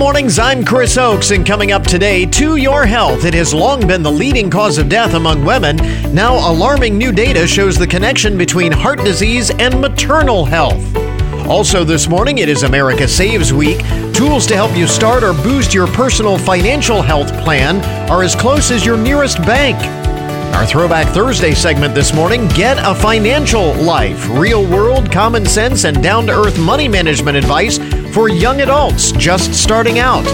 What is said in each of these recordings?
mornings, I'm Chris Oakes, and coming up today, to your health. It has long been the leading cause of death among women. Now, alarming new data shows the connection between heart disease and maternal health. Also, this morning, it is America Saves Week. Tools to help you start or boost your personal financial health plan are as close as your nearest bank. Our Throwback Thursday segment this morning Get a Financial Life. Real world, common sense, and down to earth money management advice for young adults just starting out.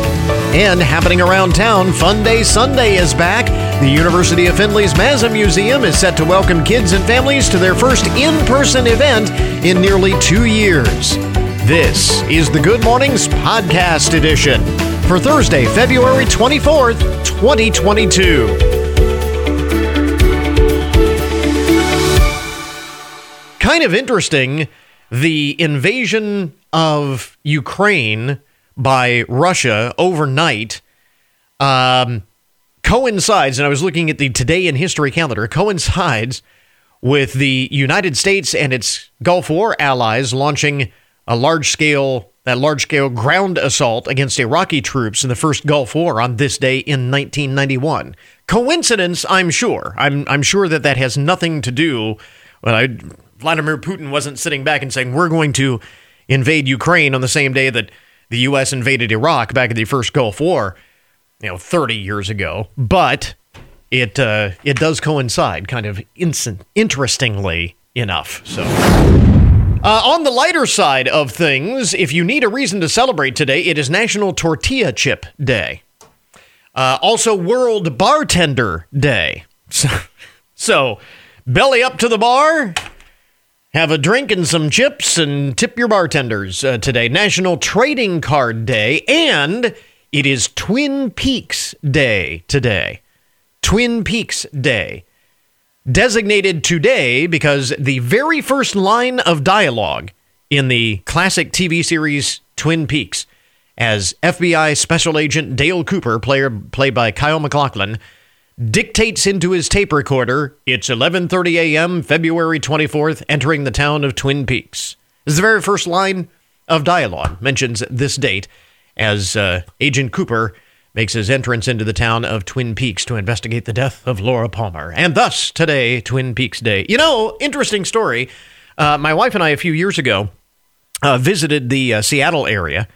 And happening around town, Fun Day Sunday is back. The University of Findlay's Mazza Museum is set to welcome kids and families to their first in person event in nearly two years. This is the Good Mornings Podcast Edition for Thursday, February 24th, 2022. Kind of interesting the invasion of Ukraine by Russia overnight um, coincides, and I was looking at the Today in History calendar, coincides with the United States and its Gulf War allies launching a large scale that large scale ground assault against Iraqi troops in the first Gulf War on this day in 1991. Coincidence, I'm sure. I'm I'm sure that that has nothing to do. Well, I Vladimir Putin wasn't sitting back and saying, we're going to invade Ukraine on the same day that the U.S. invaded Iraq back in the first Gulf War, you know, 30 years ago. But it uh, it does coincide, kind of interestingly enough. So. Uh, on the lighter side of things, if you need a reason to celebrate today, it is National Tortilla Chip Day. Uh, also, World Bartender Day. So, so, belly up to the bar, have a drink and some chips and tip your bartenders uh, today. National Trading Card Day, and it is Twin Peaks Day today. Twin Peaks Day. Designated today because the very first line of dialogue in the classic TV series Twin Peaks, as FBI Special Agent Dale Cooper, player, played by Kyle MacLachlan, dictates into his tape recorder, it's 11:30 a.m., February 24th, entering the town of Twin Peaks. This is the very first line of dialogue mentions this date as uh, Agent Cooper makes his entrance into the town of Twin Peaks to investigate the death of Laura Palmer. And thus, today, Twin Peaks Day. You know, interesting story. Uh, my wife and I, a few years ago, uh, visited the uh, Seattle area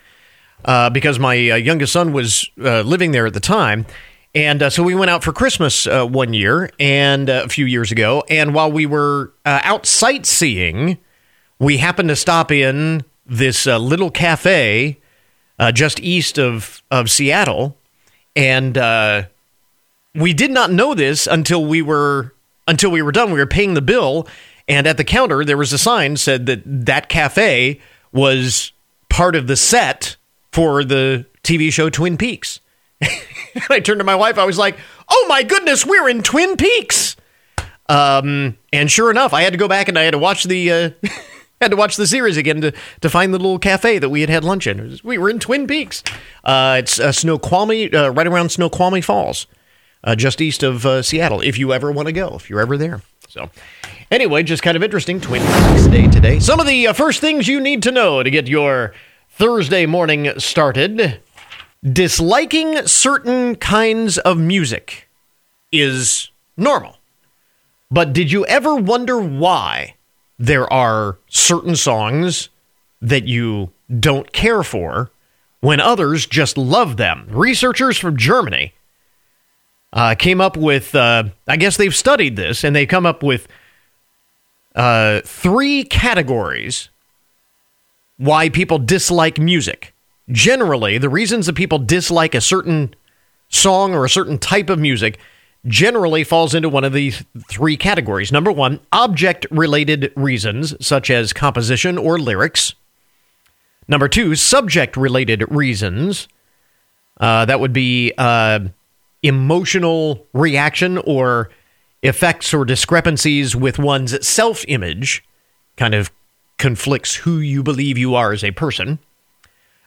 uh, because my uh, youngest son was living there at the time. And uh, so we went out for Christmas uh, one year and uh, a few years ago. And while we were uh, out sightseeing, we happened to stop in this uh, little cafe uh, just east of, of Seattle. And we did not know this until we were until we were done. We were paying the bill, and at the counter there was a sign said that that cafe was part of the set for the TV show Twin Peaks. I turned to my wife. I was like, "Oh my goodness, we're in Twin Peaks." Um, and sure enough, I had to go back and I had to watch the uh, had to watch the series again to to find the little cafe that we had had lunch in. Was, we were in Twin Peaks. Uh, it's uh, Snoqualmie, uh, right around Snoqualmie Falls, uh, just east of uh, Seattle. If you ever want to go, if you're ever there. So, anyway, just kind of interesting. Twin Peaks Day today. Some of the uh, first things you need to know to get your Thursday morning started. Disliking certain kinds of music is normal. But did you ever wonder why there are certain songs that you don't care for when others just love them? Researchers from Germany uh, came up with, uh, I guess they've studied this, and they come up with uh, three categories why people dislike music generally, the reasons that people dislike a certain song or a certain type of music generally falls into one of these three categories. Number one, object related reasons, such as composition or lyrics. Number two, subject related reasons. Uh, that would be uh, emotional reaction or effects or discrepancies with one's self image, kind of conflicts who you believe you are as a person.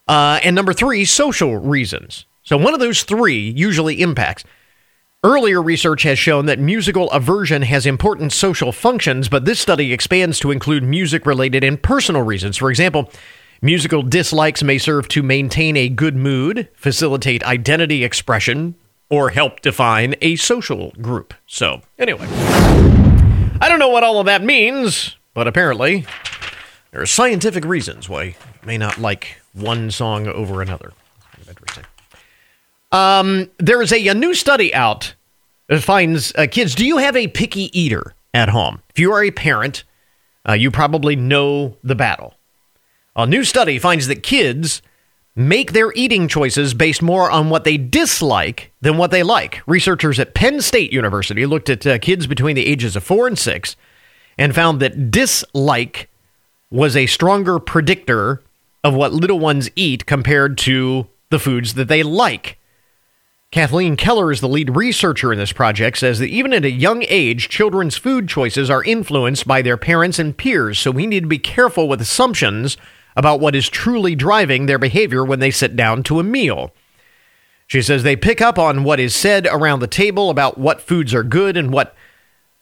Uh, and number three, social reasons. So one of those three usually impacts. Earlier research has shown that musical aversion has important social functions, but this study expands to include music related and personal reasons. For example, Musical dislikes may serve to maintain a good mood, facilitate identity expression, or help define a social group. So, anyway, I don't know what all of that means, but apparently there are scientific reasons why you may not like one song over another. Kind of interesting. Um, there is a, a new study out that finds uh, kids. Do you have a picky eater at home? If you are a parent, uh, you probably know the battle. A new study finds that kids make their eating choices based more on what they dislike than what they like. Researchers at Penn State University looked at uh, kids between the ages of four and six and found that dislike was a stronger predictor of what little ones eat compared to the foods that they like. Kathleen Keller is the lead researcher in this project, says that even at a young age, children's food choices are influenced by their parents and peers, so we need to be careful with assumptions about what is truly driving their behavior when they sit down to a meal. She says they pick up on what is said around the table about what foods are good and what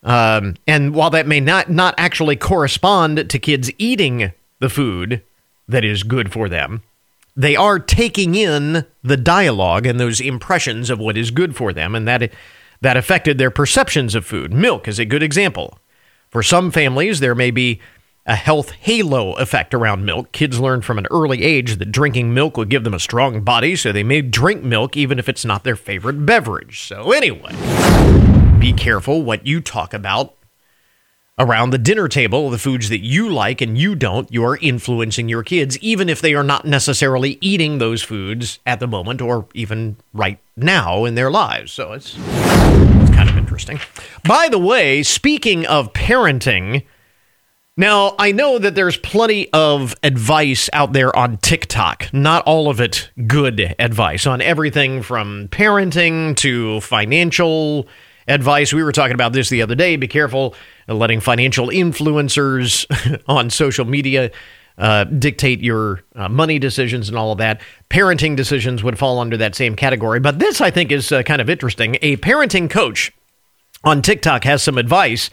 um, and while that may not not actually correspond to kids eating the food that is good for them, they are taking in the dialogue and those impressions of what is good for them, and that that affected their perceptions of food. Milk is a good example. For some families, there may be a health halo effect around milk. Kids learn from an early age that drinking milk will give them a strong body, so they may drink milk even if it's not their favorite beverage. So, anyway, be careful what you talk about around the dinner table, the foods that you like and you don't. You are influencing your kids, even if they are not necessarily eating those foods at the moment or even right now in their lives. So, it's, it's kind of interesting. By the way, speaking of parenting, now, I know that there's plenty of advice out there on TikTok, not all of it good advice on everything from parenting to financial advice. We were talking about this the other day. Be careful letting financial influencers on social media uh, dictate your uh, money decisions and all of that. Parenting decisions would fall under that same category. But this, I think, is uh, kind of interesting. A parenting coach on TikTok has some advice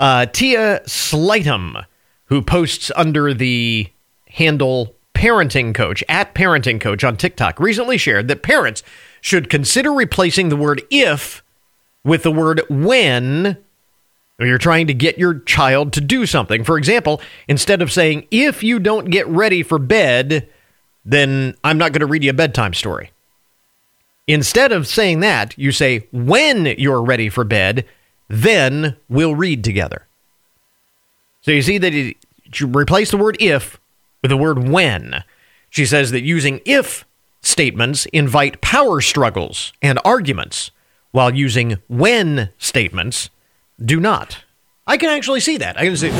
uh, Tia Slightham, who posts under the handle Parenting Coach at Parenting Coach on TikTok, recently shared that parents should consider replacing the word if with the word when you're trying to get your child to do something. For example, instead of saying, if you don't get ready for bed, then I'm not going to read you a bedtime story. Instead of saying that, you say, when you're ready for bed, then we'll read together. So you see that it, you replace the word if with the word when. She says that using if statements invite power struggles and arguments, while using when statements do not. I can actually see that. I can see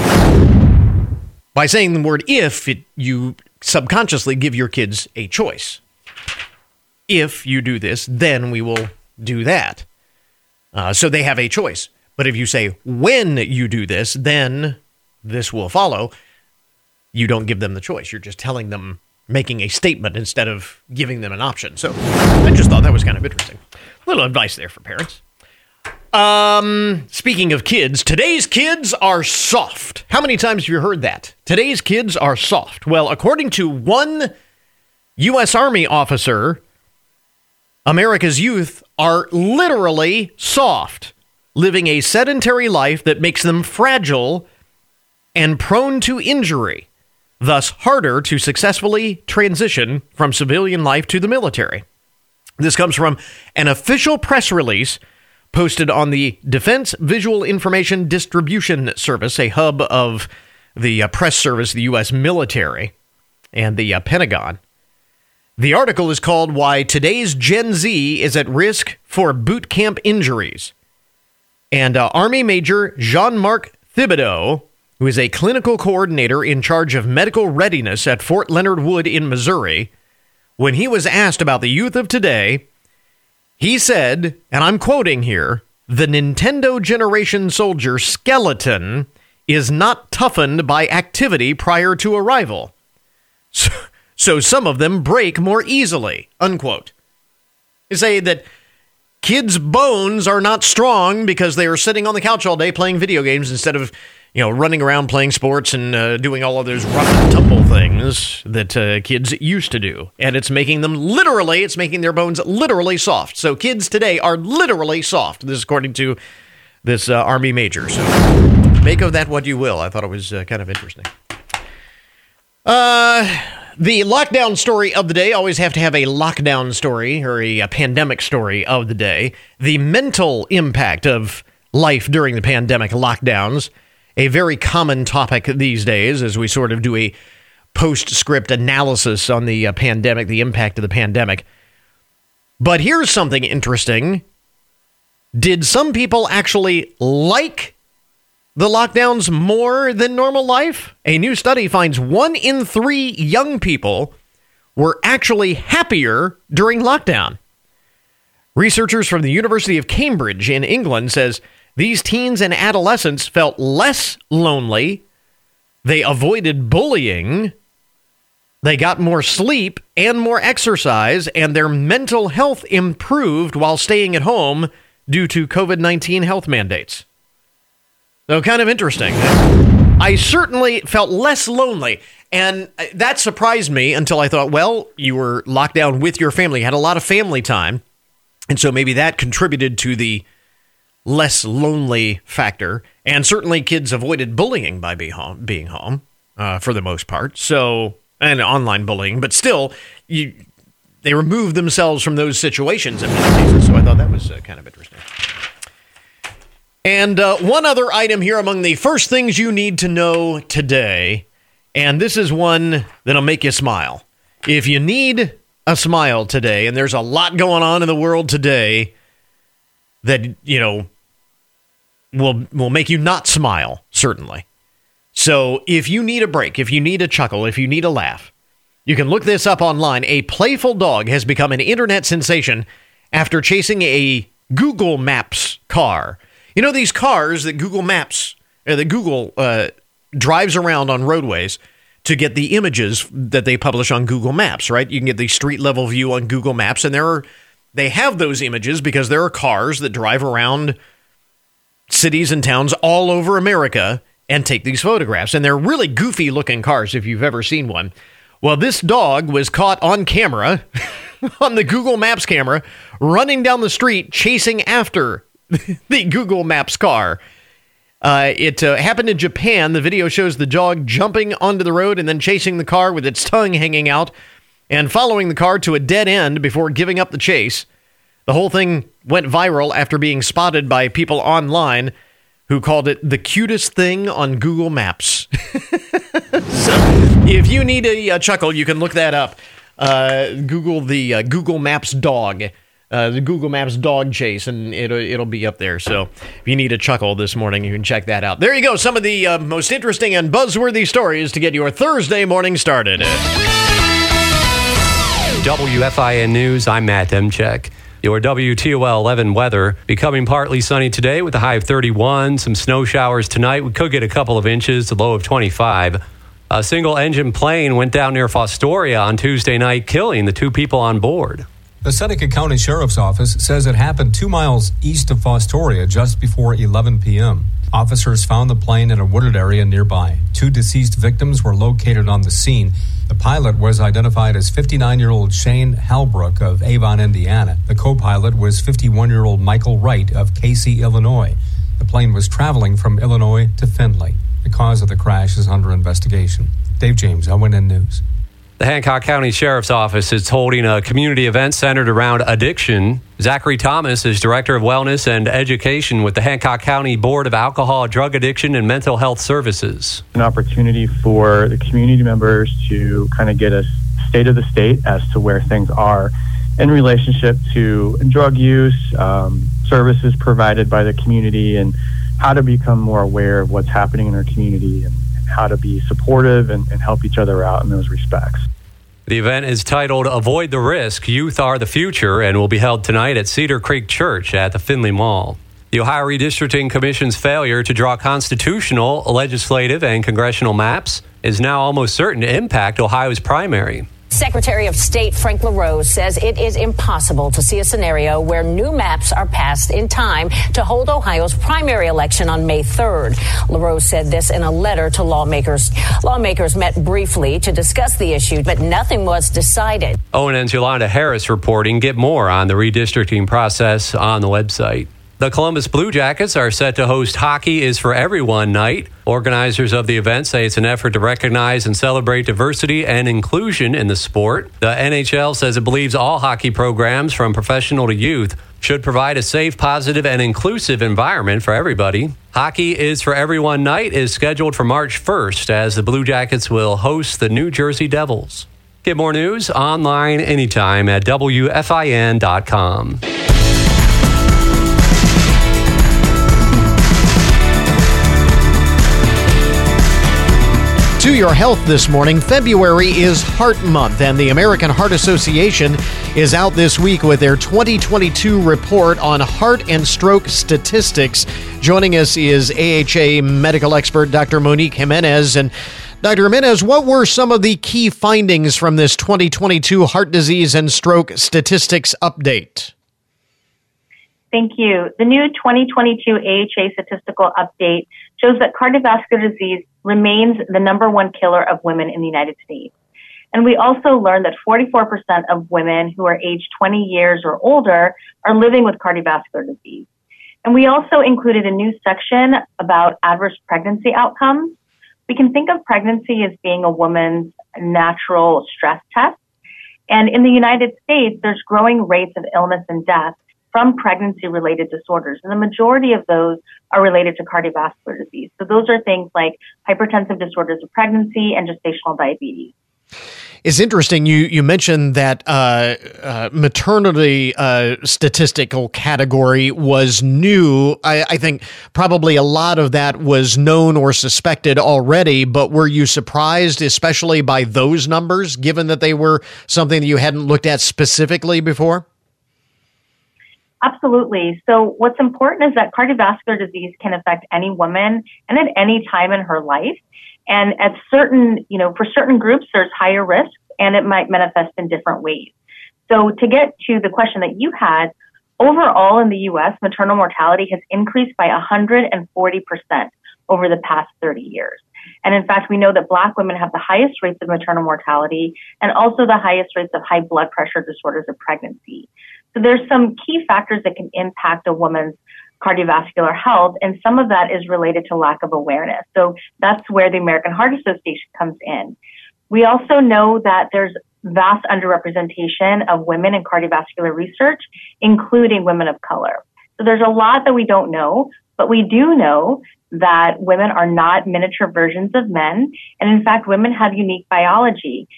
by saying the word if, it, you subconsciously give your kids a choice. If you do this, then we will do that. Uh, so they have a choice. But if you say, when you do this, then this will follow, you don't give them the choice. You're just telling them, making a statement instead of giving them an option. So I just thought that was kind of interesting. Little advice there for parents. Um, speaking of kids, today's kids are soft. How many times have you heard that? Today's kids are soft. Well, according to one U.S. Army officer, America's youth are literally soft living a sedentary life that makes them fragile and prone to injury, thus harder to successfully transition from civilian life to the military. This comes from an official press release posted on the Defense Visual Information Distribution Service, a hub of the uh, press service, the U.S. military, and the uh, Pentagon. The article is called Why Today's Gen Z is at Risk for Boot Camp Injuries. And uh, Army Major Jean Marc Thibodeau, who is a clinical coordinator in charge of medical readiness at Fort Leonard Wood in Missouri, when he was asked about the youth of today, he said, and I'm quoting here the Nintendo generation soldier skeleton is not toughened by activity prior to arrival. So, so some of them break more easily. Unquote. They say that kids' bones are not strong because they are sitting on the couch all day playing video games instead of you know, running around playing sports and uh, doing all of those rough and tumble things that uh, kids used to do. And it's making them literally, it's making their bones literally soft. So kids today are literally soft. This is according to this uh, Army major. So make of that what you will. I thought it was uh, kind of interesting. Uh, the lockdown story of the day always have to have a lockdown story or a, a pandemic story of the day. The mental impact of life during the pandemic lockdowns a very common topic these days as we sort of do a postscript analysis on the uh, pandemic, the impact of the pandemic. But here's something interesting. Did some people actually like the lockdowns more than normal life? A new study finds one in three young people were actually happier during lockdown. Researchers from the University of Cambridge in England says these teens and adolescents felt less lonely. They avoided bullying. They got more sleep and more exercise, and their mental health improved while staying at home due to COVID 19 health mandates. So, kind of interesting. I certainly felt less lonely. And uh, that surprised me until I thought, well, you were locked down with your family, had a lot of family time. And so maybe that contributed to the less lonely factor. And certainly kids avoided bullying by being home, being home uh, for the most part. So, and online bullying, but still, you, they removed themselves from those situations in many cases. So I thought that was uh, kind of interesting. And uh, one other item here among the first things you need to know today, and this is one that'll make you smile. If you need a smile today, and there's a lot going on in the world today that, you know, will will make you not smile, certainly. So if you need a break, if you need a chuckle, if you need a laugh, you can look this up online. A playful dog has become an internet sensation after chasing a Google Maps car. You know these cars that Google Maps, uh, that Google uh, drives around on roadways to get the images that they publish on Google Maps, right? You can get the street level view on Google Maps, and there are they have those images because there are cars that drive around cities and towns all over America and take these photographs. And they're really goofy looking cars if you've ever seen one. Well, this dog was caught on camera, on the Google Maps camera, running down the street chasing after the Google Maps car. Uh, it uh, happened in Japan. The video shows the dog jumping onto the road and then chasing the car with its tongue hanging out and following the car to a dead end before giving up the chase. The whole thing went viral after being spotted by people online who called it the cutest thing on Google Maps. so, if you need a, a, chuckle, you can look that up. Uh, Google the uh, Google Maps dog, uh, the Google Maps dog chase, and it'll, it'll be up there. So, if you need a chuckle this morning, you can check that out. There you go. Some of the uh, most interesting and buzzworthy stories to get your Thursday morning started. WFIN News, I'm Matt Demchek. Your WTOL 11 weather becoming partly sunny today with a high of 31. Some snow showers tonight. We could get a couple of inches, a low of 25. A single engine plane went down near Fostoria on Tuesday night, killing the two people on board. The Seneca County Sheriff's Office says it happened two miles east of Fostoria just before 11 p.m. Officers found the plane in a wooded area nearby. Two deceased victims were located on the scene. The pilot was identified as 59 year old Shane Halbrook of Avon, Indiana. The co pilot was 51 year old Michael Wright of Casey, Illinois. The plane was traveling from Illinois to Findlay. The cause of the crash is under investigation. Dave James, ONN News. The Hancock County Sheriff's Office is holding a community event centered around addiction. Zachary Thomas is Director of Wellness and Education with the Hancock County Board of Alcohol, Drug Addiction, and Mental Health Services. An opportunity for the community members to kind of get a state of the state as to where things are in relationship to drug use, um, services provided by the community, and how to become more aware of what's happening in our community and how to be supportive and, and help each other out in those respects. The event is titled Avoid the Risk Youth Are the Future and will be held tonight at Cedar Creek Church at the Findlay Mall. The Ohio Redistricting Commission's failure to draw constitutional, legislative, and congressional maps is now almost certain to impact Ohio's primary. Secretary of State Frank LaRose says it is impossible to see a scenario where new maps are passed in time to hold Ohio's primary election on May 3rd. LaRose said this in a letter to lawmakers. Lawmakers met briefly to discuss the issue, but nothing was decided. ONN's Yolanda Harris reporting. Get more on the redistricting process on the website. The Columbus Blue Jackets are set to host Hockey is for Everyone night. Organizers of the event say it's an effort to recognize and celebrate diversity and inclusion in the sport. The NHL says it believes all hockey programs, from professional to youth, should provide a safe, positive, and inclusive environment for everybody. Hockey is for Everyone night is scheduled for March 1st as the Blue Jackets will host the New Jersey Devils. Get more news online anytime at WFIN.com. Your health this morning. February is Heart Month, and the American Heart Association is out this week with their 2022 report on heart and stroke statistics. Joining us is AHA medical expert Dr. Monique Jimenez. And Dr. Jimenez, what were some of the key findings from this 2022 heart disease and stroke statistics update? Thank you. The new 2022 AHA statistical update shows that cardiovascular disease remains the number one killer of women in the United States. And we also learned that 44% of women who are aged 20 years or older are living with cardiovascular disease. And we also included a new section about adverse pregnancy outcomes. We can think of pregnancy as being a woman's natural stress test. And in the United States, there's growing rates of illness and death from pregnancy related disorders. And the majority of those are related to cardiovascular disease. So those are things like hypertensive disorders of pregnancy and gestational diabetes. It's interesting. You you mentioned that uh, uh, maternity uh, statistical category was new. I, I, think probably a lot of that was known or suspected already. But were you surprised, especially by those numbers, given that they were something that you hadn't looked at specifically before? Absolutely. So what's important is that cardiovascular disease can affect any woman and at any time in her life. And at certain, you know, for certain groups, there's higher risk and it might manifest in different ways. So to get to the question that you had, overall in the U.S., maternal mortality has increased by 140% over the past 30 years. And in fact, we know that black women have the highest rates of maternal mortality and also the highest rates of high blood pressure disorders of pregnancy. So there's some key factors that can impact a woman's cardiovascular health, and some of that is related to lack of awareness. So that's where the American Heart Association comes in. We also know that there's vast underrepresentation of women in cardiovascular research, including women of color. So there's a lot that we don't know, but we do know that women are not miniature versions of men. And in fact, women have unique biology.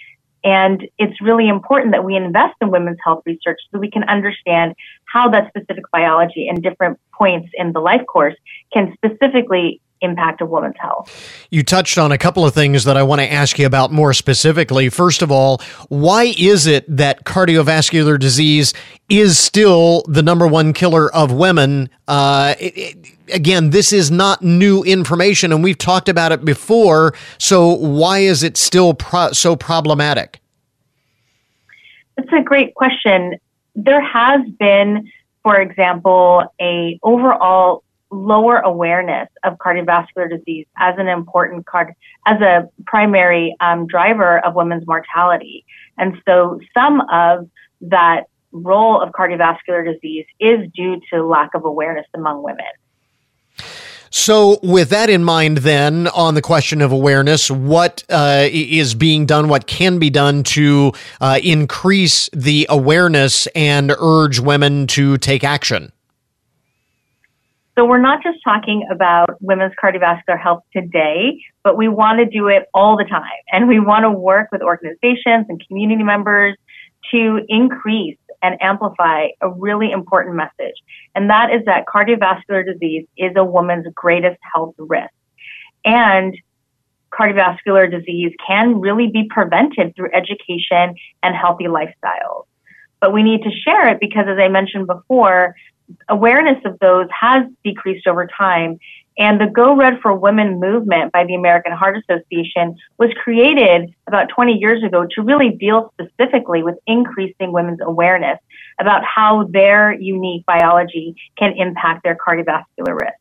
And it's really important that we invest in women's health research so we can understand how that specific biology and different points in the life course can specifically impact a woman's health. You touched on a couple of things that I want to ask you about more specifically. First of all, why is it that cardiovascular disease is still the number one killer of women? Uh, it, it, again, this is not new information, and we've talked about it before. So why is it still pro- so problematic? That's a great question. There has been, for example, a overall lower awareness of cardiovascular disease as an important card as a primary um, driver of women's mortality and so some of that role of cardiovascular disease is due to lack of awareness among women so, with that in mind, then, on the question of awareness, what uh, is being done, what can be done to uh, increase the awareness and urge women to take action? So we're not just talking about women's cardiovascular health today, but we want to do it all the time. And we want to work with organizations and community members to increase and amplify a really important message. And that is that cardiovascular disease is a woman's greatest health risk. And cardiovascular disease can really be prevented through education and healthy lifestyles. But we need to share it because, as I mentioned before, awareness of those has decreased over time. And the Go Red for Women movement by the American Heart Association was created about 20 years ago to really deal specifically with increasing women's awareness about how their unique biology can impact their cardiovascular risk.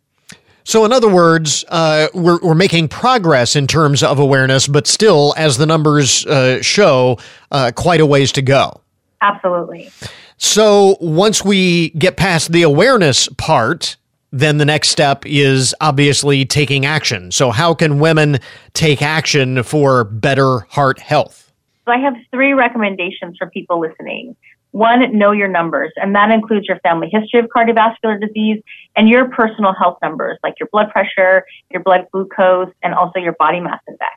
So, in other words, uh, we're, we're making progress in terms of awareness, but still, as the numbers uh, show, uh, quite a ways to go. Absolutely. So, once we get past the awareness part, then the next step is obviously taking action. So, how can women take action for better heart health? So, I have three recommendations for people listening. One, know your numbers, and that includes your family history of cardiovascular disease and your personal health numbers, like your blood pressure, your blood glucose, and also your body mass index.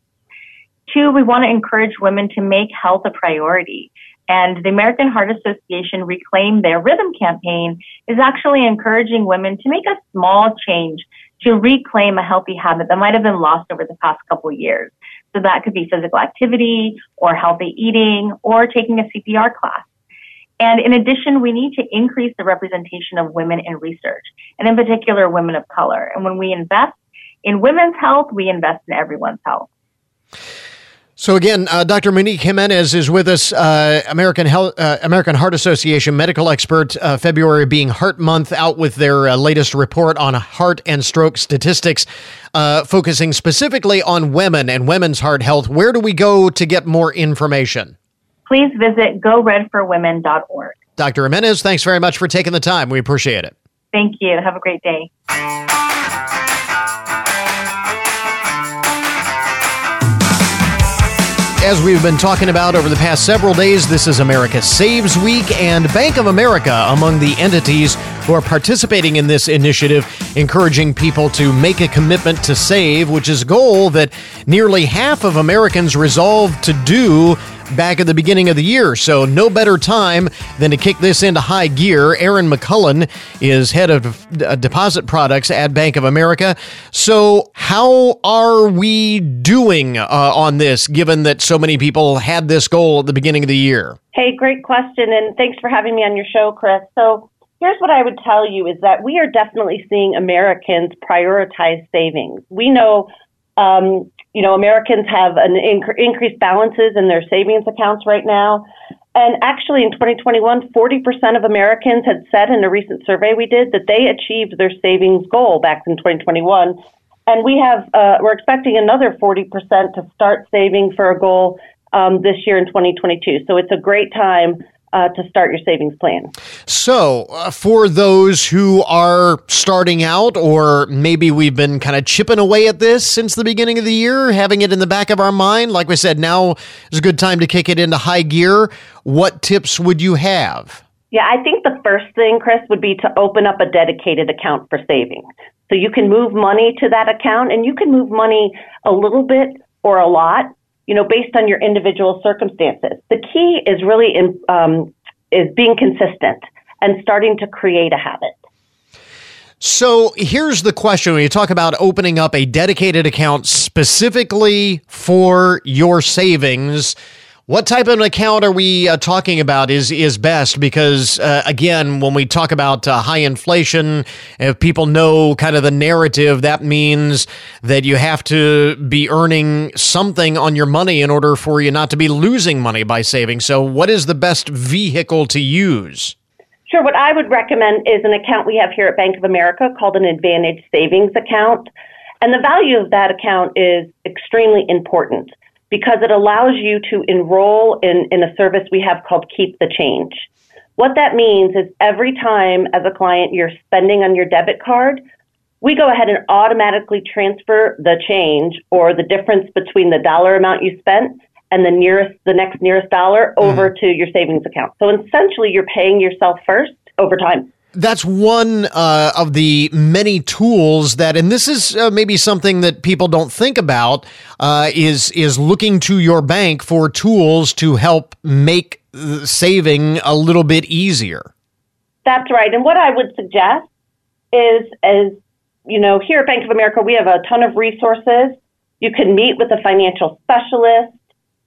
Two, we want to encourage women to make health a priority. And the American Heart Association Reclaim Their Rhythm campaign is actually encouraging women to make a small change to reclaim a healthy habit that might have been lost over the past couple of years. So that could be physical activity or healthy eating or taking a CPR class. And in addition, we need to increase the representation of women in research, and in particular, women of color. And when we invest in women's health, we invest in everyone's health. So again, uh, Dr. Monique Jimenez is with us, uh, American Health, uh, American Heart Association medical expert. Uh, February being Heart Month, out with their uh, latest report on heart and stroke statistics, uh, focusing specifically on women and women's heart health. Where do we go to get more information? Please visit goredforwomen.org. Dr. Jimenez, thanks very much for taking the time. We appreciate it. Thank you. Have a great day. As we've been talking about over the past several days, this is America Saves Week, and Bank of America among the entities who are participating in this initiative, encouraging people to make a commitment to save, which is a goal that nearly half of Americans resolved to do back at the beginning of the year. So, no better time than to kick this into high gear. Aaron McCullen is head of uh, deposit products at Bank of America. So, how are we doing uh, on this, given that so many people had this goal at the beginning of the year? Hey, great question. And thanks for having me on your show, Chris. So, Here's what I would tell you is that we are definitely seeing Americans prioritize savings. We know um, you know, Americans have an inc- increased balances in their savings accounts right now. And actually, in 2021, 40% of Americans had said in a recent survey we did that they achieved their savings goal back in 2021. And we have, uh, we're expecting another 40% to start saving for a goal um, this year in 2022. So it's a great time uh, to start your savings plan. So, uh, for those who are starting out, or maybe we've been kind of chipping away at this since the beginning of the year, having it in the back of our mind, like we said, now is a good time to kick it into high gear. What tips would you have? Yeah, I think the first thing, Chris, would be to open up a dedicated account for savings. So you can move money to that account and you can move money a little bit or a lot you know, based on your individual circumstances. The key is really in, um, is being consistent and starting to create a habit. So here's the question when you talk about opening up a dedicated account specifically for your savings what type of account are we uh, talking about is is best? Because uh, again, when we talk about uh, high inflation, if people know kind of the narrative, that means that you have to be earning something on your money in order for you not to be losing money by saving. So, what is the best vehicle to use? Sure. What I would recommend is an account we have here at Bank of America called an Advantage Savings Account. And the value of that account is extremely important because it allows you to enroll in, in a service we have called Keep the Change. What that means is every time as a client you're spending on your debit card, we go ahead and automatically transfer the change or the difference between the dollar amount you spent and the nearest the next nearest dollar over mm. to your savings account. So essentially you're paying yourself first over time that's one uh, of the many tools that, and this is uh, maybe something that people don't think about, uh, is is looking to your bank for tools to help make saving a little bit easier. That's right, and what I would suggest is, is you know, here at Bank of America, we have a ton of resources. You can meet with a financial specialist,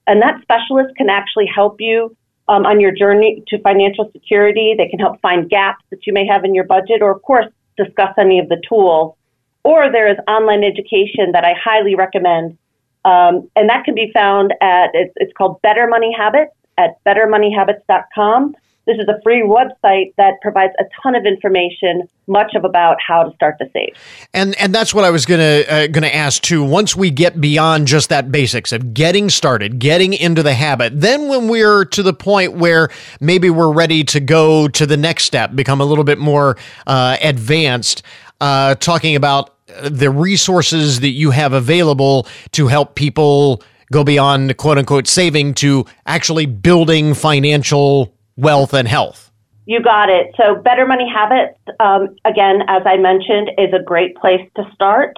and that specialist can actually help you um, on your journey to financial security. They can help find gaps that you may have in your budget, or of course, discuss any of the tools or there is online education that I highly recommend. Um, and that can be found at, it's, it's called Better Money Habits at bettermoneyhabits.com. This is a free website that provides a ton of information, much of about how to start to save. And and that's what I was gonna uh, gonna ask too. Once we get beyond just that basics of getting started, getting into the habit, then when we're to the point where maybe we're ready to go to the next step, become a little bit more uh, advanced, uh, talking about the resources that you have available to help people go beyond quote unquote saving to actually building financial wealth and health. You got it. So, Better Money Habits, um, again, as I mentioned, is a great place to start.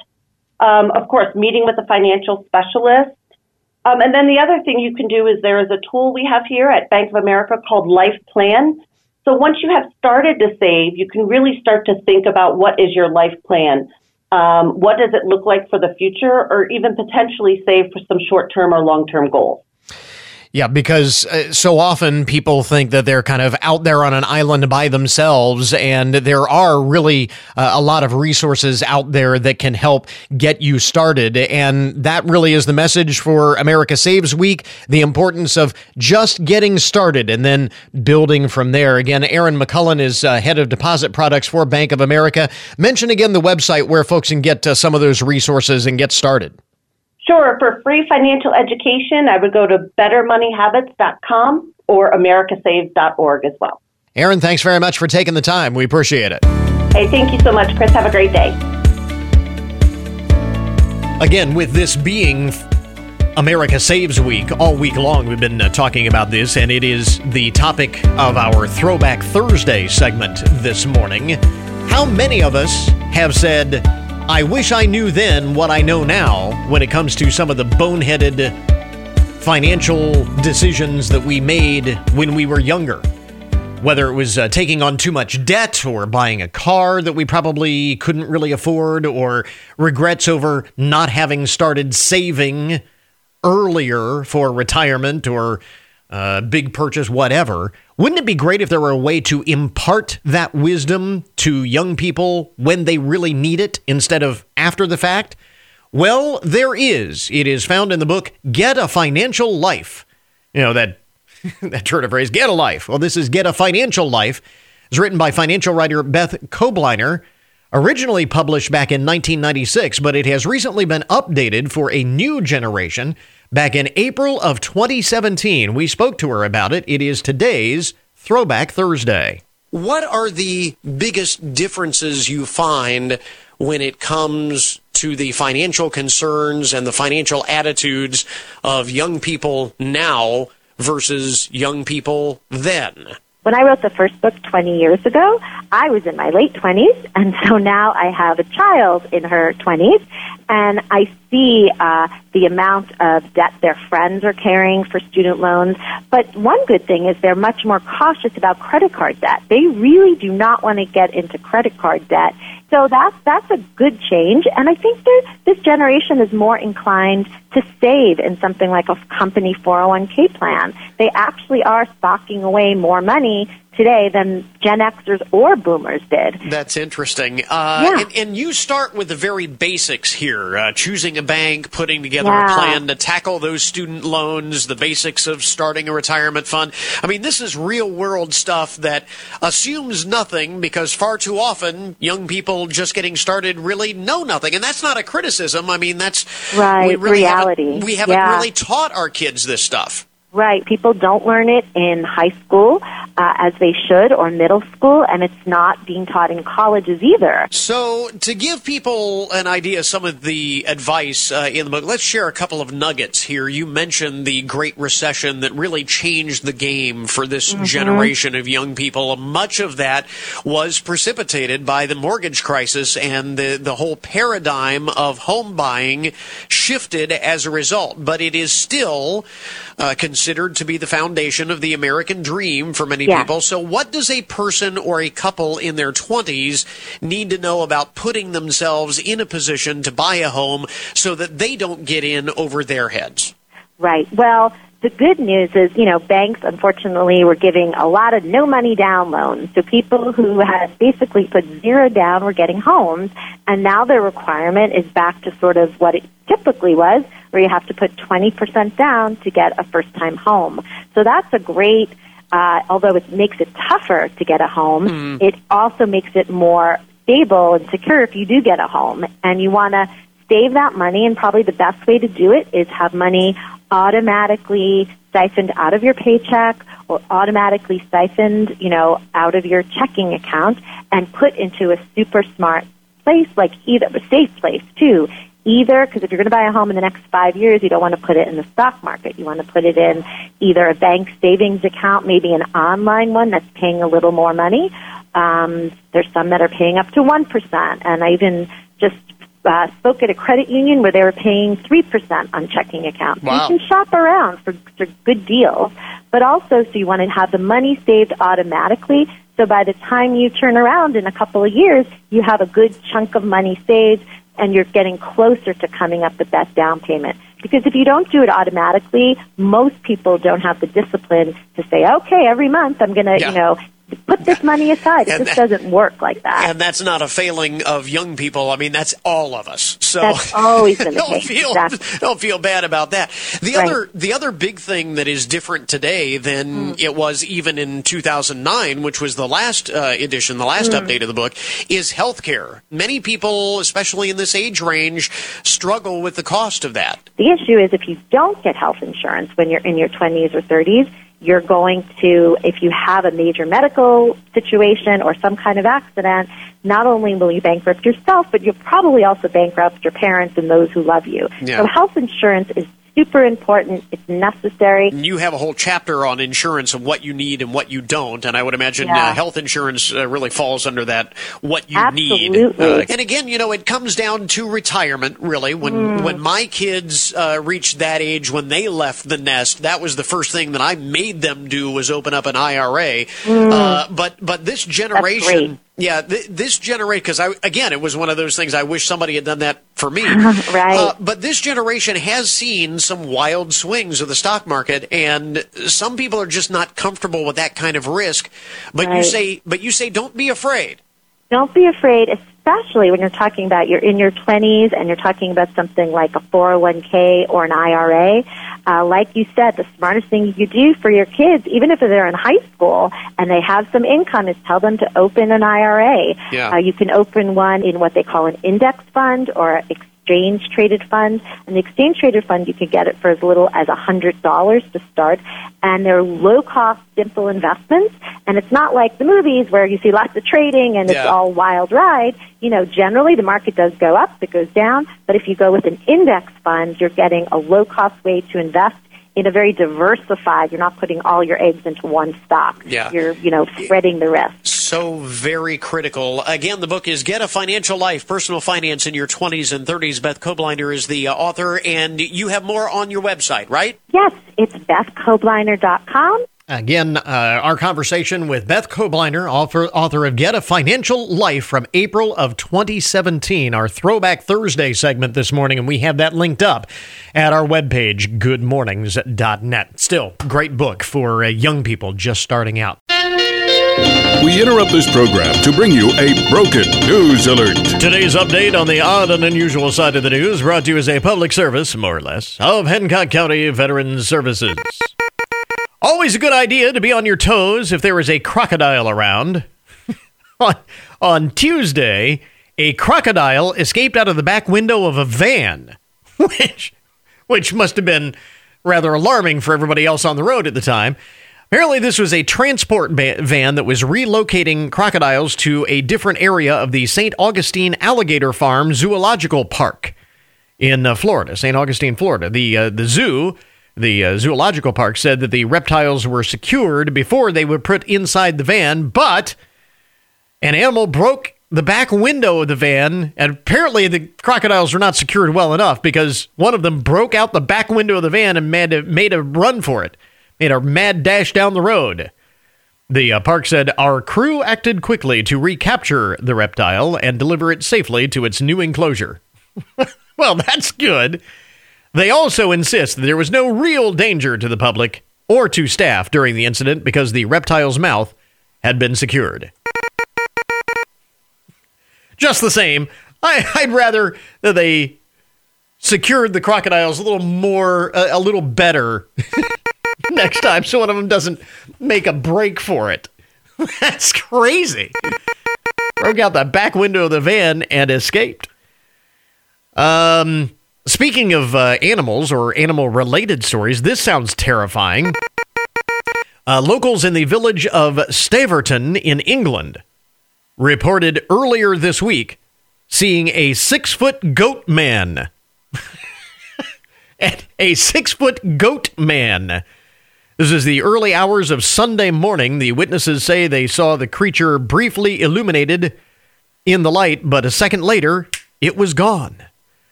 Um, of course, meeting with a financial specialist. Um, and then the other thing you can do is there is a tool we have here at Bank of America called Life Plan. So once you have started to save, you can really start to think about what is your life plan. Um, what does it look like for the future, or even potentially save for some short term or long term goals? Yeah, because uh, so often people think that they're kind of out there on an island by themselves, and there are really uh, a lot of resources out there that can help get you started. And that really is the message for America Saves Week the importance of just getting started and then building from there. Again, Aaron McCullen is uh, head of deposit products for Bank of America. Mention again the website where folks can get uh, some of those resources and get started. Sure. For free financial education, I would go to bettermoneyhabits.com or americasaves.org as well. Erin, thanks very much for taking the time. We appreciate it. Hey, thank you so much, Chris. Have a great day. Again, with this being America Saves Week, all week long we've been uh, talking about this, and it is the topic of our Throwback Thursday segment this morning. How many of us have said, I wish I knew then what I know now when it comes to some of the boneheaded financial decisions that we made when we were younger. Whether it was uh, taking on too much debt or buying a car that we probably couldn't really afford or regrets over not having started saving earlier for retirement or uh, big purchase, whatever. Wouldn't it be great if there were a way to impart that wisdom to young people when they really need it instead of after the fact? Well, there is. It is found in the book Get a Financial Life. You know, that, that turn of phrase, get a life. Well, this is Get a Financial Life. It's written by financial writer Beth Kobliner, originally published back in 1996, but it has recently been updated for a new generation Back in April of 2017, we spoke to her about it. It is today's Throwback Thursday. What are the biggest differences you find when it comes to the financial concerns and the financial attitudes of young people now versus young people then? When I wrote the first book 20 years ago, I was in my late 20s, and so now I have a child in her 20s, and I see uh, the amount of debt their friends are carrying for student loans. But one good thing is they're much more cautious about credit card debt. They really do not want to get into credit card debt. So that's that's a good change, and I think that this generation is more inclined to save in something like a company 401k plan. They actually are stocking away more money today than Gen Xers or Boomers did. That's interesting. Uh, yeah. and, and, you start with the very basics here uh, choosing a bank, putting together yeah. a plan to tackle those student loans, the basics of starting a retirement fund. I mean, this is real world stuff that assumes nothing because far too often young people just getting started really know nothing. And that's not a criticism. I mean, that's right. We really reality. Haven't, we haven't yeah. really taught our kids this stuff. Right. People don't learn it in high school uh, as they should or middle school, and it's not being taught in colleges either. So, to give people an idea of some of the advice uh, in the book, let's share a couple of nuggets here. You mentioned the Great Recession that really changed the game for this mm-hmm. generation of young people. Much of that was precipitated by the mortgage crisis, and the, the whole paradigm of home buying shifted as a result. But it is still uh, considered to be the foundation of the American dream for many yeah. people. So, what does a person or a couple in their 20s need to know about putting themselves in a position to buy a home so that they don't get in over their heads? Right. Well, the good news is, you know, banks unfortunately were giving a lot of no money down loans. So people who had basically put zero down were getting homes, and now their requirement is back to sort of what it typically was, where you have to put 20% down to get a first time home. So that's a great, uh, although it makes it tougher to get a home, mm. it also makes it more stable and secure if you do get a home. And you want to save that money, and probably the best way to do it is have money automatically siphoned out of your paycheck or automatically siphoned, you know, out of your checking account and put into a super smart place, like either a safe place too. Either because if you're going to buy a home in the next five years, you don't want to put it in the stock market. You want to put it in either a bank savings account, maybe an online one that's paying a little more money. Um, there's some that are paying up to one percent, and I even just uh, spoke at a credit union where they were paying 3% on checking accounts. Wow. You can shop around for, for good deals, but also so you want to have the money saved automatically. So by the time you turn around in a couple of years, you have a good chunk of money saved and you're getting closer to coming up with that down payment. Because if you don't do it automatically, most people don't have the discipline to say, okay, every month I'm going to, yeah. you know, put this money aside. It and just that, doesn't work like that. And that's not a failing of young people. I mean, that's all of us. So that's always been the don't case. Feel, exactly. Don't feel bad about that. The right. other the other big thing that is different today than mm. it was even in 2009, which was the last uh, edition, the last mm. update of the book, is healthcare. Many people, especially in this age range, struggle with the cost of that. The issue is if you don't get health insurance when you're in your 20s or 30s you're going to, if you have a major medical situation or some kind of accident, not only will you bankrupt yourself, but you'll probably also bankrupt your parents and those who love you. Yeah. So health insurance is super important. It's necessary. You have a whole chapter on insurance and what you need and what you don't, and I would imagine uh, yeah. uh, health insurance uh, really falls under that. What you Absolutely. need, uh, and again, you know, it comes down to retirement. Really, when mm. when my kids uh, reached that age when they left the nest, that was the first thing that I made them do was open up an IRA. Mm. Uh, but but this generation yeah, th- this generation, because I again, it was one of those things. I wish somebody had done that for me. right. Uh, but this generation has seen some wild swings of the stock market, and some people are just not comfortable with that kind of risk. But right. you say, but you say, don't be afraid. Don't be afraid, especially when you're talking about you're in your 20s and you're talking about something like a 401k or an IRA. Uh, like you said, the smartest thing you do for your kids, even if they're in high school and they have some income, is tell them to open an IRA. Yeah. Uh, you can open one in what they call an index fund or exchange traded fund. And the exchange traded fund, you can get it for as little as $100 to start. And they're low cost, simple investments. And it's not like the movies where you see lots of trading and yeah. it's all wild ride. You know, generally the market does go up, it goes down. But if you go with an index fund, you're getting a low cost way to invest in a very diversified. You're not putting all your eggs into one stock. Yeah. You're, you know, spreading the risk. So very critical. Again, the book is Get a Financial Life, Personal Finance in Your 20s and 30s. Beth Kobliner is the uh, author, and you have more on your website, right? Yes, it's bethkobliner.com. Again, uh, our conversation with Beth Kobliner, author, author of Get a Financial Life from April of 2017, our Throwback Thursday segment this morning, and we have that linked up at our webpage, goodmornings.net. Still, great book for uh, young people just starting out. We interrupt this program to bring you a broken news alert. Today's update on the odd and unusual side of the news brought to you as a public service, more or less, of Hancock County Veterans Services. Always a good idea to be on your toes if there is a crocodile around. on, on Tuesday, a crocodile escaped out of the back window of a van, which, which must have been rather alarming for everybody else on the road at the time. Apparently, this was a transport van that was relocating crocodiles to a different area of the St. Augustine Alligator Farm Zoological Park in uh, Florida, St. Augustine, Florida. The uh, the zoo the uh, zoological park said that the reptiles were secured before they were put inside the van, but an animal broke the back window of the van, and apparently the crocodiles were not secured well enough because one of them broke out the back window of the van and made a, made a run for it, made a mad dash down the road. The uh, park said our crew acted quickly to recapture the reptile and deliver it safely to its new enclosure. well, that's good. They also insist that there was no real danger to the public or to staff during the incident because the reptile's mouth had been secured. Just the same, I, would rather that they secured the crocodiles a little more, a, a little better next time so one of them doesn't make a break for it. That's crazy. Broke out the back window of the van and escaped. Um, speaking of uh, animals or animal related stories, this sounds terrifying. Uh, locals in the village of Staverton in England reported earlier this week seeing a six foot goat man. a six foot goat man. This is the early hours of Sunday morning. The witnesses say they saw the creature briefly illuminated in the light, but a second later, it was gone.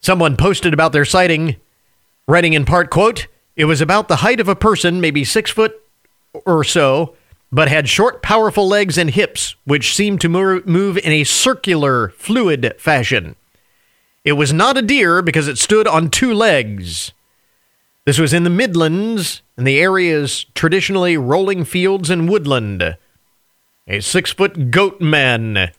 Someone posted about their sighting, writing in part, quote, it was about the height of a person, maybe six foot or so, but had short, powerful legs and hips, which seemed to move in a circular, fluid fashion. It was not a deer because it stood on two legs. This was in the Midlands, and the area's traditionally rolling fields and woodland. A six foot goat man.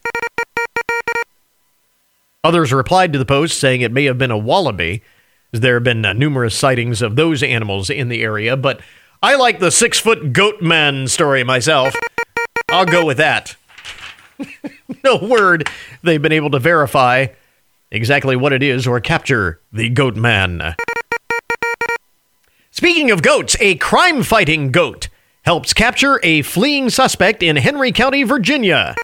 Others replied to the post saying it may have been a wallaby, as there have been uh, numerous sightings of those animals in the area, but I like the six foot goat man story myself. I'll go with that. no word they've been able to verify exactly what it is or capture the goat man. Speaking of goats, a crime fighting goat helps capture a fleeing suspect in Henry County, Virginia.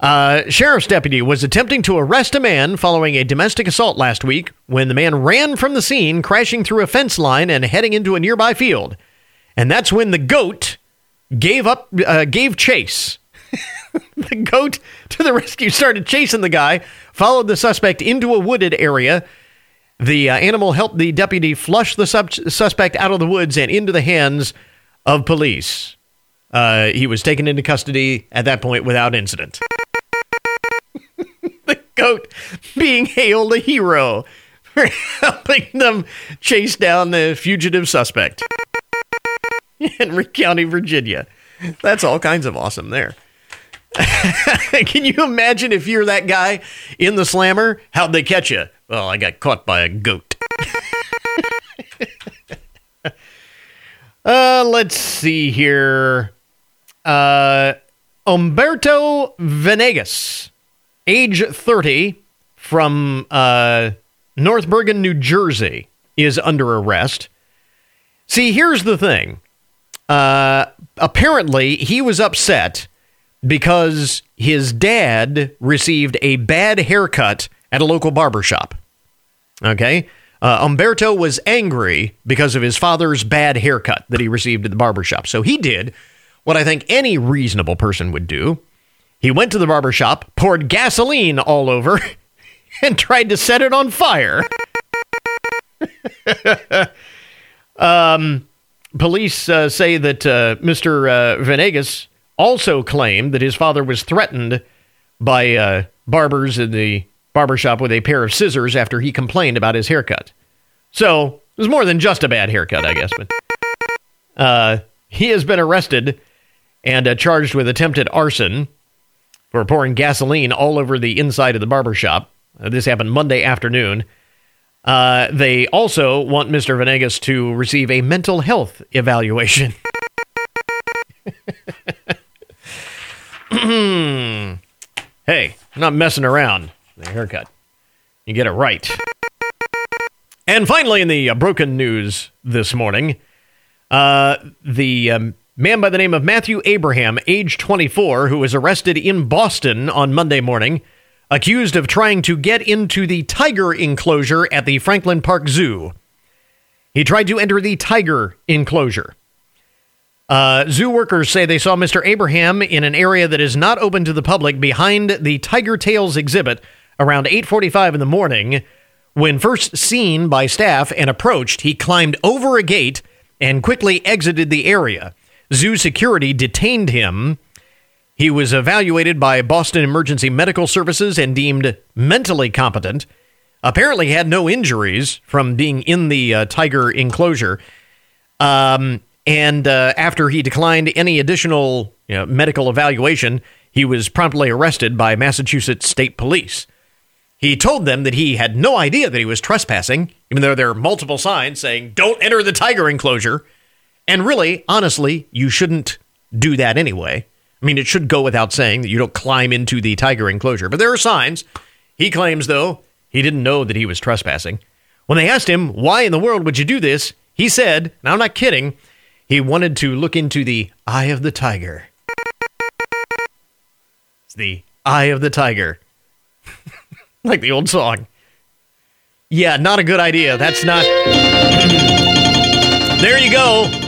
A sheriff's deputy was attempting to arrest a man following a domestic assault last week when the man ran from the scene, crashing through a fence line and heading into a nearby field. And that's when the goat gave up, uh, gave chase. the goat to the rescue started chasing the guy, followed the suspect into a wooded area. The uh, animal helped the deputy flush the sub- suspect out of the woods and into the hands of police. Uh, he was taken into custody at that point without incident the goat being hailed a hero for helping them chase down the fugitive suspect. Henry County, Virginia. That's all kinds of awesome there. Can you imagine if you're that guy in the slammer? How'd they catch you? Well, I got caught by a goat. uh, let's see here. Uh, Umberto Venegas age 30, from uh, North Bergen, New Jersey, is under arrest. See, here's the thing. Uh, apparently, he was upset because his dad received a bad haircut at a local barber shop. Okay? Uh, Umberto was angry because of his father's bad haircut that he received at the barber shop. So he did what I think any reasonable person would do he went to the barber shop, poured gasoline all over, and tried to set it on fire. um, police uh, say that uh, Mr. Uh, Venegas also claimed that his father was threatened by uh, barbers in the barbershop with a pair of scissors after he complained about his haircut. So it was more than just a bad haircut, I guess. But uh, he has been arrested and uh, charged with attempted arson for pouring gasoline all over the inside of the barber shop. Uh, this happened Monday afternoon. Uh, they also want Mr. Venegas to receive a mental health evaluation. hey, I'm not messing around. The haircut. You get it right. And finally, in the uh, broken news this morning, uh, the um, man by the name of Matthew Abraham, age 24, who was arrested in Boston on Monday morning, accused of trying to get into the tiger enclosure at the Franklin Park Zoo. He tried to enter the tiger enclosure. Uh, zoo workers say they saw Mr. Abraham in an area that is not open to the public behind the Tiger Tales exhibit around 8:45 in the morning. When first seen by staff and approached, he climbed over a gate and quickly exited the area. Zoo security detained him. He was evaluated by Boston Emergency Medical Services and deemed mentally competent. apparently had no injuries from being in the uh, tiger enclosure. Um, and uh, after he declined any additional you know, medical evaluation, he was promptly arrested by Massachusetts State Police. He told them that he had no idea that he was trespassing, even though there are multiple signs saying, don't enter the tiger enclosure. And really, honestly, you shouldn't do that anyway. I mean, it should go without saying that you don't climb into the tiger enclosure, but there are signs. He claims, though, he didn't know that he was trespassing. When they asked him, why in the world would you do this? He said, and I'm not kidding, he wanted to look into the eye of the tiger. It's the eye of the tiger. like the old song. Yeah, not a good idea. That's not. there you go.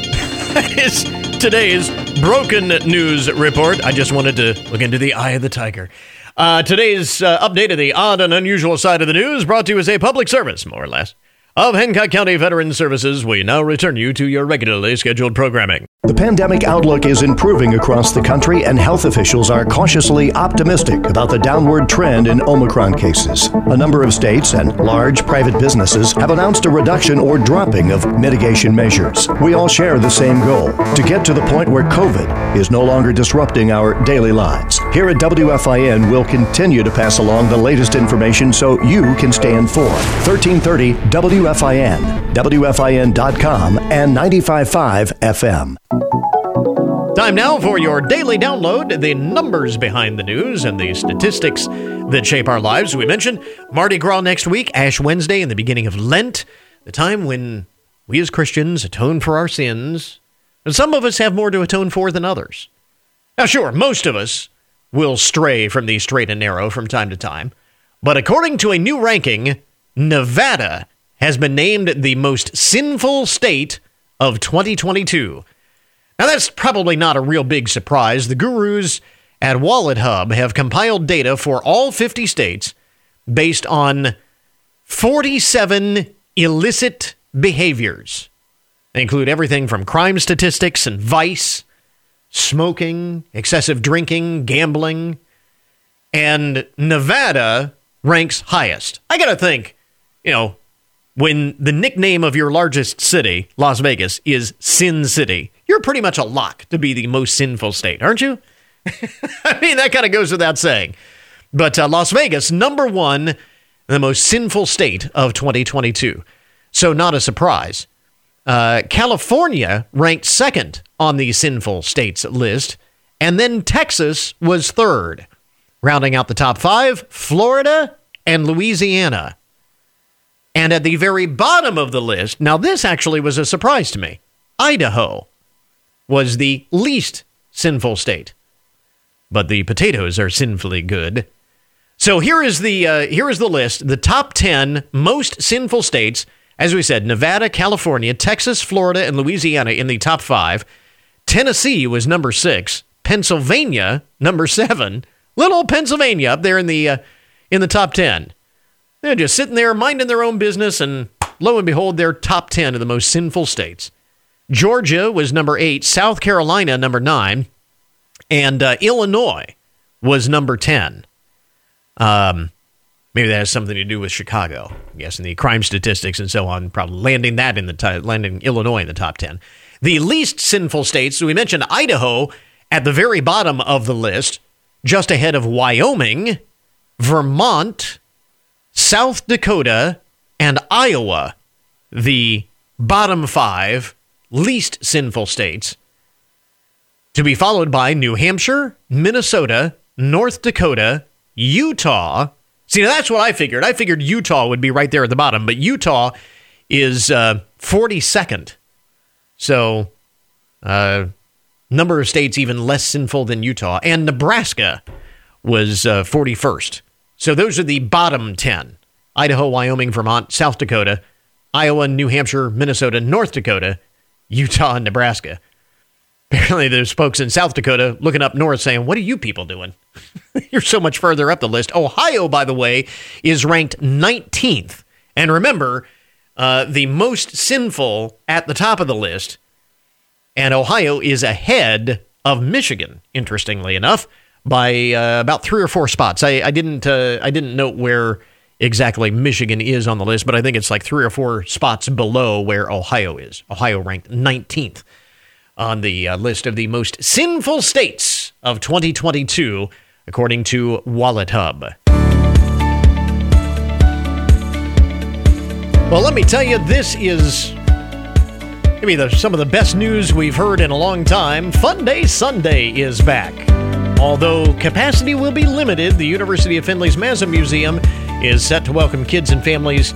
That is today's broken news report. I just wanted to look into the eye of the tiger. Uh, today's uh, update of the odd and unusual side of the news brought to you as a public service, more or less of Hancock County Veteran Services, we now return you to your regularly scheduled programming. The pandemic outlook is improving across the country, and health officials are cautiously optimistic about the downward trend in Omicron cases. A number of states and large private businesses have announced a reduction or dropping of mitigation measures. We all share the same goal to get to the point where COVID is no longer disrupting our daily lives. Here at WFIN, we'll continue to pass along the latest information so you can stay informed. 1330 W. WFIN, WFIN.com, and 95.5 FM. Time now for your daily download the numbers behind the news and the statistics that shape our lives. We mentioned Mardi Gras next week, Ash Wednesday, and the beginning of Lent, the time when we as Christians atone for our sins. And some of us have more to atone for than others. Now, sure, most of us will stray from the straight and narrow from time to time. But according to a new ranking, Nevada has been named the most sinful state of 2022. Now, that's probably not a real big surprise. The gurus at Wallet Hub have compiled data for all 50 states based on 47 illicit behaviors. They include everything from crime statistics and vice, smoking, excessive drinking, gambling, and Nevada ranks highest. I got to think, you know, when the nickname of your largest city, Las Vegas, is Sin City, you're pretty much a lock to be the most sinful state, aren't you? I mean, that kind of goes without saying. But uh, Las Vegas, number one, the most sinful state of 2022. So, not a surprise. Uh, California ranked second on the sinful states list, and then Texas was third. Rounding out the top five, Florida and Louisiana. And at the very bottom of the list, now this actually was a surprise to me Idaho was the least sinful state. But the potatoes are sinfully good. So here is the uh, here is the list: the top ten most sinful states. As we said, Nevada, California, Texas, Florida, and Louisiana in the top five. Tennessee was number six. Pennsylvania number seven. Little Pennsylvania up there in the uh, in the top ten. They're just sitting there minding their own business, and lo and behold, they're top 10 of the most sinful states. Georgia was number eight, South Carolina, number nine, and uh, Illinois was number 10. Um, maybe that has something to do with Chicago, I guess, and the crime statistics and so on, probably landing that in the t- landing Illinois in the top 10. The least sinful states, so we mentioned Idaho at the very bottom of the list, just ahead of Wyoming, Vermont, South Dakota, and Iowa, the bottom five least sinful states, to be followed by New Hampshire, Minnesota, North Dakota, Utah. See, that's what I figured. I figured Utah would be right there at the bottom, but Utah is uh, 42nd. So, uh, number of states even less sinful than Utah. And Nebraska was uh, 41st. So those are the bottom 10 Idaho, Wyoming, Vermont, South Dakota, Iowa, New Hampshire, Minnesota, North Dakota, Utah, and Nebraska. Apparently, there's folks in South Dakota looking up north saying, What are you people doing? You're so much further up the list. Ohio, by the way, is ranked 19th. And remember, uh, the most sinful at the top of the list. And Ohio is ahead of Michigan, interestingly enough by uh, about three or four spots. I, I didn't uh, I didn't note where exactly Michigan is on the list, but I think it's like three or four spots below where Ohio is. Ohio ranked 19th on the uh, list of the most sinful states of 2022, according to Wallet Hub. Well, let me tell you, this is maybe the, some of the best news we've heard in a long time. Fun Day Sunday is back. Although capacity will be limited, the University of Findlay's Mazza Museum is set to welcome kids and families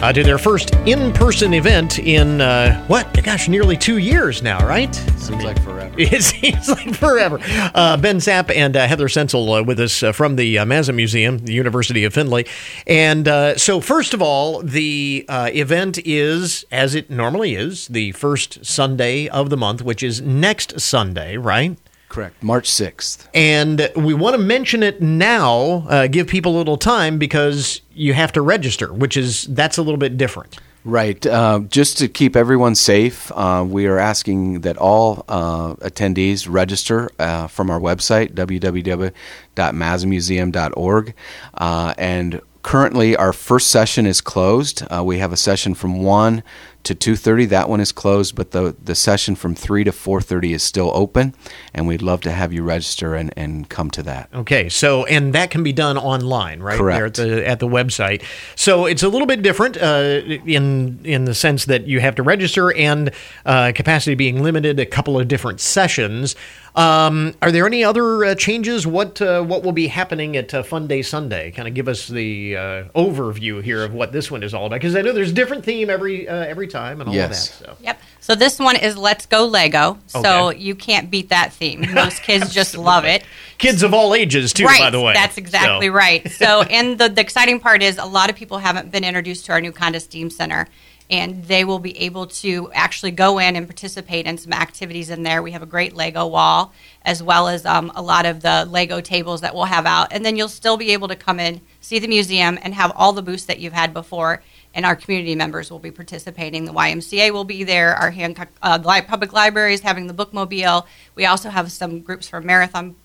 uh, to their first in-person event in uh, what? Gosh, nearly two years now, right? Seems like forever. It seems like forever. Uh, ben Sapp and uh, Heather Sensel uh, with us uh, from the uh, Mazza Museum, the University of Findlay. And uh, so, first of all, the uh, event is, as it normally is, the first Sunday of the month, which is next Sunday, right? Correct. March 6th. And we want to mention it now, uh, give people a little time because you have to register, which is that's a little bit different. Right. Uh, just to keep everyone safe, uh, we are asking that all uh, attendees register uh, from our website, www.mazzamuseum.org. Uh, and currently, our first session is closed. Uh, we have a session from 1 to 2.30 that one is closed but the, the session from 3 to 4.30 is still open and we'd love to have you register and, and come to that Okay, so and that can be done online, right? Correct. There at the at the website. So it's a little bit different uh, in in the sense that you have to register and uh, capacity being limited. A couple of different sessions. Um, are there any other uh, changes? What uh, what will be happening at uh, Fun Day Sunday? Kind of give us the uh, overview here of what this one is all about, because I know there's different theme every uh, every time and all Yes. of that. So. Yep. So this one is Let's Go Lego. So Okay. you can't beat that theme. Most kids just love it. Kids of all ages too, right. by the way. That's exactly So- right. So, and the, the exciting part is a lot of people haven't been introduced to our new Conda Steam Center, and they will be able to actually go in and participate in some activities in there. We have a great Lego wall, as well as um, a lot of the Lego tables that we'll have out. And then you'll still be able to come in, see the museum, and have all the booths that you've had before. And our community members will be participating. The YMCA will be there. Our Hancock uh, Public Library is having the bookmobile. We also have some groups from Marathon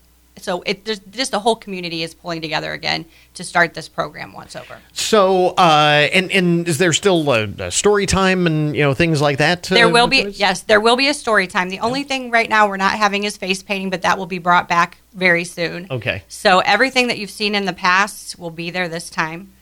so it just the whole community is pulling together again to start this program once over. So, uh, and and is there still a, a story time and you know things like that? There will be yes, there will be a story time. The only thing right now we're not having is face painting, but that will be brought back very soon. Okay, So everything that you've seen in the past will be there this time.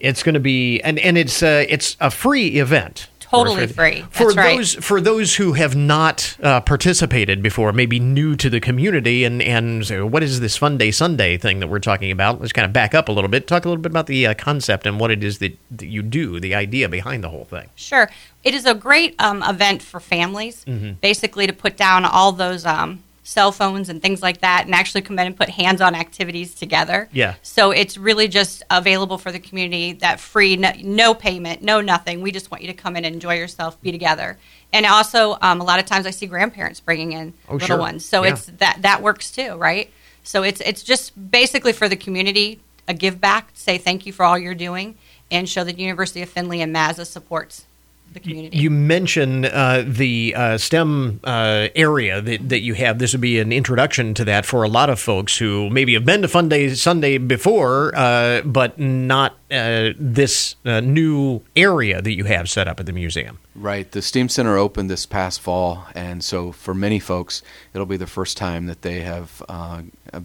It's going to be and and it's uh, it's a free event. Totally For- free. For That's right. those for those who have not uh, participated before, maybe new to the community, and and say, what is this Fun Day Sunday thing that we're talking about? Let's kind of back up a little bit, talk a little bit about the uh, concept and what it is that, that you do, the idea behind the whole thing. Sure. It is a great um, event for families, Mhm. basically to put down all those um, cell phones and things like that and actually come in and put hands on activities together. Yeah. So it's really just available for the community that free, no, no payment, no nothing. We just want you to come in and enjoy yourself, be together. And also, um, a lot of times I see grandparents bringing in Oh, little sure. ones. So Yeah. it's that that works too, right? So it's it's just basically for the community a give back, say thank you for all you're doing, and show that the University of Findlay and Mazza supports the community. You mentioned uh, the uh, STEM uh, area that, that you have. This would be an introduction to that for a lot of folks who maybe have been to Fun Day Sunday before, uh, but not uh, this uh, new area that you have set up at the museum. Right. The STEAM Center opened this past fall, and so for many folks, it'll be the first time that they have uh,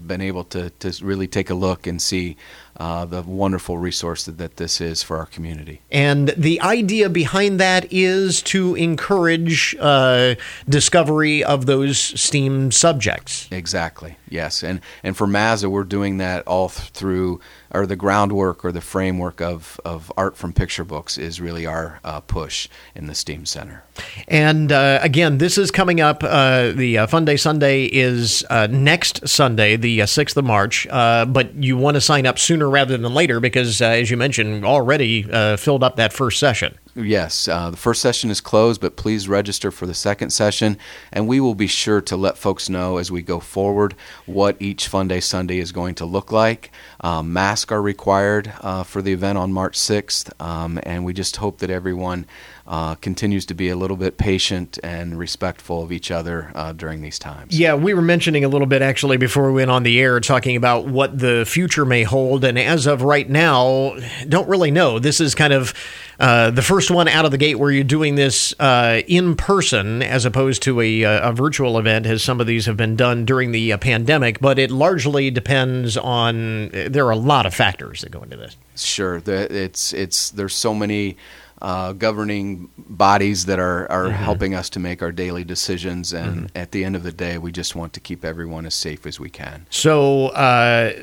been able to, to really take a look and see uh, the wonderful resource that, that this is for our community. And the idea behind that is to encourage uh, discovery of those STEAM subjects. Exactly. Yes, and and for Mazza, we're doing that all th- through, or the groundwork or the framework of of art from picture books is really our uh, push in the STEAM Center. And uh, again, this is coming up. Uh, the uh, Fun Day Sunday is uh, next Sunday, the uh, 6th of March. Uh, but you want to sign up sooner rather than later because, uh, as you mentioned, already uh, filled up that first session. Yes, uh, the first session is closed, but please register for the second session, and we will be sure to let folks know as we go forward what each Fun Day Sunday is going to look like. Um, masks are required uh, for the event on March 6th, um, and we just hope that everyone uh, continues to be a little bit patient and respectful of each other uh, during these times. Yeah, we were mentioning a little bit actually before we went on the air, talking about what the future may hold. And as of right now, don't really know. This is kind of uh, the first one out of the gate where you're doing this uh, in person as opposed to a, uh, a, virtual event, as some of these have been done during the uh, pandemic. But it largely depends on, there are a lot of factors that go into this. Sure. It's, it's, there's so many uh, governing bodies that are, are mm-hmm. helping us to make our daily decisions. And mm-hmm. at the end of the day, we just want to keep everyone as safe as we can. So uh,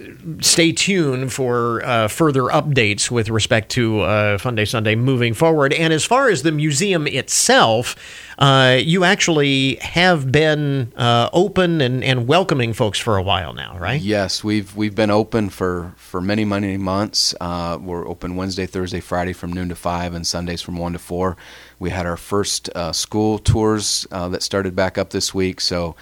stay tuned for uh, further updates with respect to uh, Fun Sunday moving forward. And as far as the museum itself, uh, you actually have been uh, open and, and welcoming folks for a while now, right? Yes, we've we've been open for, for many many months. Uh, we're open Wednesday, Thursday, Friday from noon to five, and Sundays from one to four. We had our first uh, school tours uh, that started back up this week, so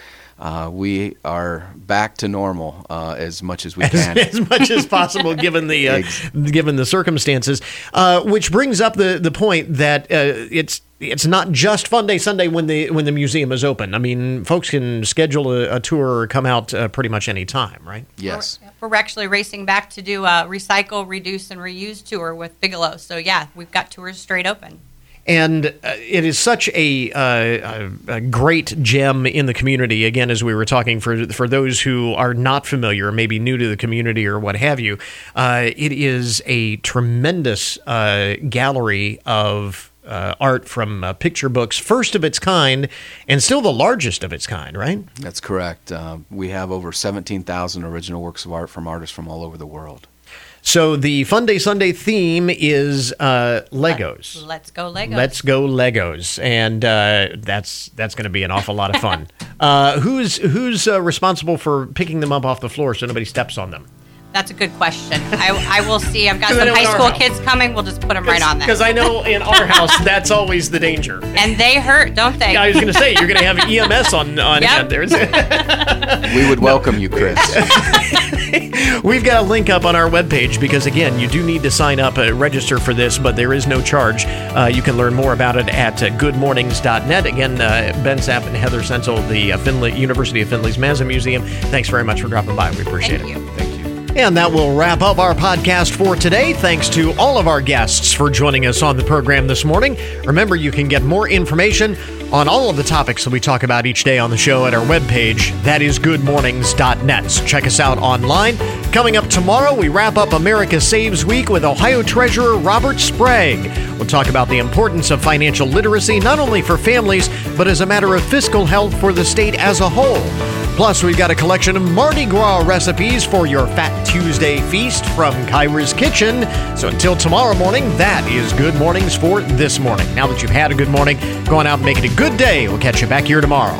uh, we are back to normal uh, as much as we can, as, as much as possible, given the uh, given the circumstances. Uh, which brings up the the point that uh, it's it's not just Fun Day Sunday when the when the museum is open. I mean, folks can schedule a, a tour or come out uh, pretty much any time, right? Yes. We're, we're, actually racing back to do a recycle, reduce, and reuse tour with Bigelow. So yeah, we've got tours straight open and uh, it is such a, uh, a, great gem in the community. Again, as we were talking, for for those who are not familiar, maybe new to the community or what have you, uh, it is a tremendous uh, gallery of. Uh, art from uh, picture books, first of its kind, and still the largest of its kind, right? That's correct. we have over 17,000 original works of art from artists from all over the world. So the Fun Day Sunday theme is uh, Legos. Let's go Legos. Let's go Legos, and uh, that's that's going to be an awful lot of fun. uh, who's who's uh, responsible for picking them up off the floor so nobody steps on them? That's a good question. I, I will see. I've got some high school kids coming. We'll just put them right on there. Because I know in our house that's always the danger. And they hurt, don't they? Yeah, I was going to say you're going to have EMS on on yep. there. we would welcome you, Chris. We've got a link up on our webpage because again, you do need to sign up, uh, register for this, but there is no charge. Uh, you can learn more about it at uh, goodmornings.net. Again, uh, Ben Sapp and Heather Sensel, the uh, Findlay, University of Findlay's Mazza Museum. Thanks very much for dropping by. We appreciate Thank it. You. Thank you. And that will wrap up our podcast for today. Thanks to all of our guests for joining us on the program this morning. Remember, you can get more information on all of the topics that we talk about each day on the show at our webpage. That is goodmornings.net. So check us out online. Coming up tomorrow, we wrap up America Saves Week with Ohio Treasurer Robert Sprague. We'll talk about the importance of financial literacy, not only for families, but as a matter of fiscal health for the state as a whole. Plus, we've got a collection of Mardi Gras recipes for your Fat Tuesday feast from Kyra's Kitchen. So until tomorrow morning, that is Good Mornings for this morning. Now that you've had a good morning, go on out and make it a good day. We'll catch you back here tomorrow.